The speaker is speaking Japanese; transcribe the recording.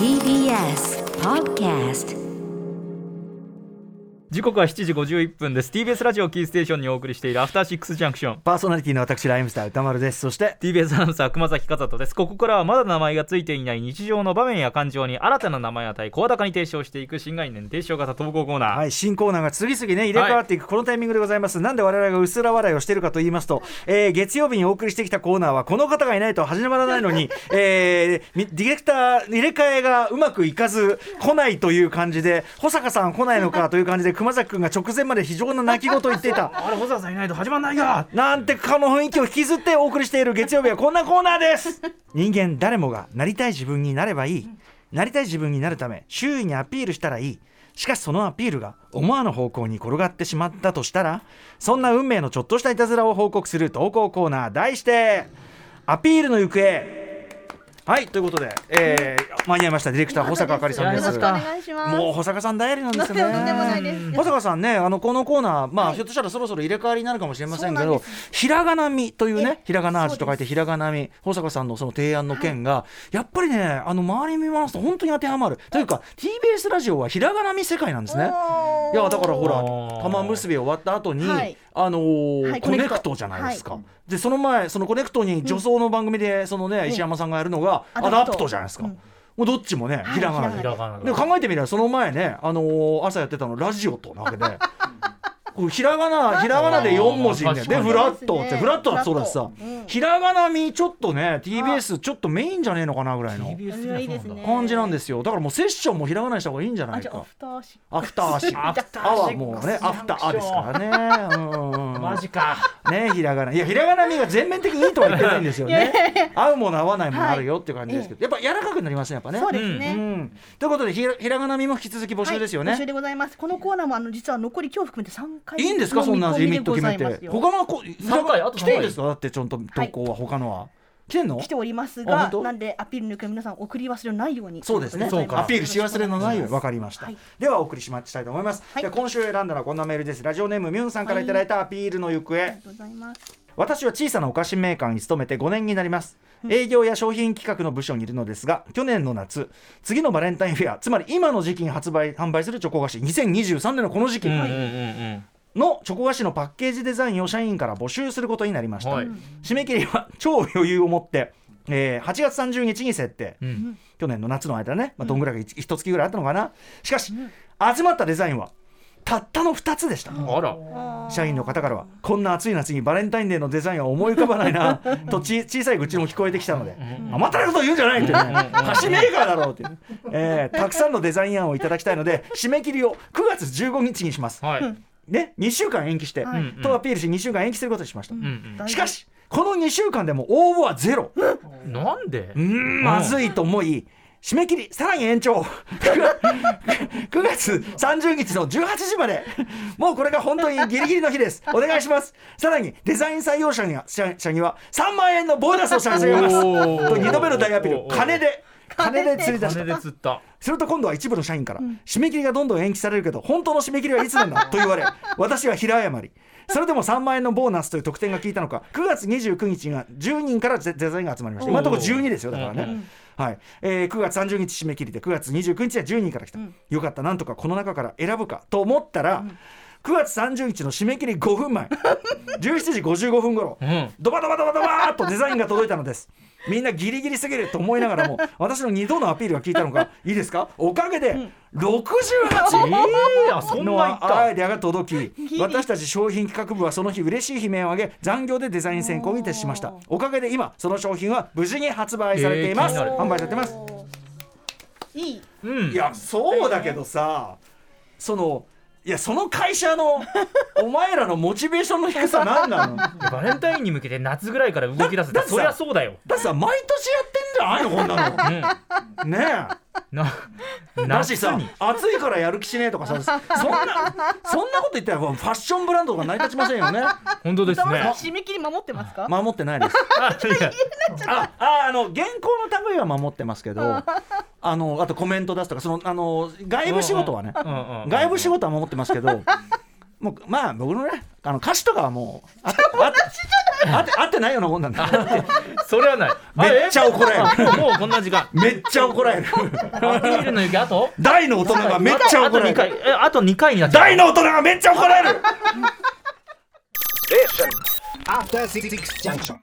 TBS Podcast 時刻は7時51分です。TBS ラジオキーステーションにお送りしているアフターシックスジャンクション。パーソナリティの私ライムスター歌丸です。そして TBS アナウンサー熊崎和人です。ここからはまだ名前がついていない日常の場面や感情に新たな名前を与え声高に提唱していく新概念提唱型投稿コーナー、はい新コーナーが次々ね入れ替わっていくこのタイミングでございます、なんで我々が薄ら笑いをしているかと言いますと、えー月曜日にお送りしてきたコーナーはこの方がいないと始まらないのに、えーディレクター入れ替えがうまくいかず来ないという感じで保坂さん来ないのかという感じで熊崎君が直前まで非常な泣き言を言っていた。あれ保坂さんいないと始まんないよなんてかの雰囲気を引きずってお送りしている月曜日はこんなコーナーです。人間誰もがなりたい自分になればいい。なりたい自分になるため周囲にアピールしたらいい。しかしそのアピールが思わぬ方向に転がってしまったとしたらそんな運命のちょっとしたいたずらを報告する投稿コーナー題してアピールの行方はいということで、えー、間に合いました。ディレクター保坂あかりさんです。やりました。お願いします。もう保坂さん頼りなんですよね。保坂さんね、あのこのコーナー、まあ、はいひょっとしたらそろそろ入れ替わりになるかもしれませんけどひらがなみというねえ、ひらがな味と書いてひらがなみ、保坂さんのその提案の件が、やっぱりね、あの周り見ますと本当に当てはまる。というか、TBS ラジオはひらがなみ世界なんですね。いやだからほおらー玉結び終わった後に、はい。あのーはいコネクト。じゃないですか、はい。でその前そのコネクトに女装の番組でそのね、石山さんがやるのがアダプト。じゃないですか、うん。もうどっちもね、はいひらがなで。ひらがなだで。も考えてみればその前ね、あのー朝やってたのラジオとなわけで。こうひらがなひらがなで4文字ねでフラットってフラットはそうだしさ、ひらがなみちょっとね TBS ちょっとメインじゃねえのかなぐらいの感じなんですよ。だからもうセッションもひらがなにした方がいいんじゃないか。あじゃあアフターシックアフターシックアフターあはもうねアフターあですからね。うん。うんマジか。ねひらがな。いやひらがなみが全面的にいいとは言ってないんですよね 合うもの合わないものあるよっていう感じですけど、やっぱ柔らかくなりますねやっぱね。そうですね。うん、ということでひらひらがなみも引き続き募集ですよね、はい募集でございます。このコーナーもあの実は残り今日含めて三回。いいんですかそんなリミット決めて。他のこ三回？あと三回？来てるんですか？だってちょっと投稿は他のは、来てんの？来ておりますあがなんでアピールの皆さん送り忘れのないように。そうですね。そうか。アピールし忘れのないように分わかりました、はい。ではお送りしましたいと思います、はい。今週選んだのはこんなメールです。ラジオネームミュンさんからいただいたアピールの行方、ありがとうございます。私は小さなお菓子メーカーに勤めて5年になります。営業や商品企画の部署にいるのですが去年の夏次のバレンタインフェアつまり今の時期に発売販売するチョコ菓子2023年のこの時期うんうんうんのチョコ菓子のパッケージデザインを社員から募集することになりました、はい。締め切りは超余裕を持って、えー8月30日に設定、うん。去年の夏の間ね、まあ、どんぐらいか一一月ぐらいあったのかな。しかし、集まったデザインはたったの2つでした、あら。社員の方からはこんな暑い夏にバレンタインデーのデザインは思い浮かばないな。とち小さい愚痴も聞こえてきたので甘ったれこと言うんじゃないって。ね菓子メーカーだろうって、えーたくさんのデザイン案をいただきたいので締め切りを9月15日にします。はい。ね2週間延期して、はいとアピールし2週間延期することにしました、うんしかしこの2週間でも応募はゼロ。うんなん。でまずいと思い締め切りさらに延長。9月30日の18時まで。もうこれが本当にギリギリの日です。お願いします。さらにデザイン採用者には社社には3万円のボーナスを差し上げます。おー。と2度目の大アピール。金で金で釣り出し金たで釣った。すると今度は一部の社員から、締め切りがどんどん延期されるけど本当の締め切りはいつなんだ？と言われ私は平謝り。それでも3万円のボーナスという特典が効いたのか。9月29日には10人からデデザインが集まりました。今のところ12ですよだからね、はい。えー9月30日締め切りで9月29日は10人から来た、よかった。なんとかこの中から選ぶかと思ったら、9月30日の締め切り5分前。17時55分頃、うん。ドバドバドバドバーっとデザインが届いたのです。みんなギリギリすぎると思いながらも私の2度のアピールが効いたのかいいですか？おかげで68えーあ そんのアイデアが届き私たち商品企画部はその日嬉しい悲鳴を上げ残業でデザイン選考に徹しました。おかげで今その商品は無事に発売されています、えー販売されてます。いい。うんいやそうだけどさそのいやその会社の お前らのモチベーションの低さ何なの？だバレンタインに向けて夏ぐらいから動き出せだだってそりゃそうだよ。ってさ毎年やってんじゃないのこんなうん。のねえ。なだしさ暑いからやる気しねえとかさそんなそんなこと言ったらファッションブランドとか成り立ちませんよね。本当ですね。締め切り守ってますか？守ってないです。ああああの原稿の類は守ってますけどあのあとコメント出すとかそのあの外部仕事はね外部仕事は守ってますけどもうまあ僕のねあの歌詞とかはもうあってあってあって合ってないようなもんなんだ。それはない。めっちゃ怒られる。もうこんな時間。めっちゃ怒られる。アピールの雪あと？大の大人がめっちゃ怒られあと2回。るえあと2回になっちゃう大の大人がめっちゃ怒られる。After Six Junction.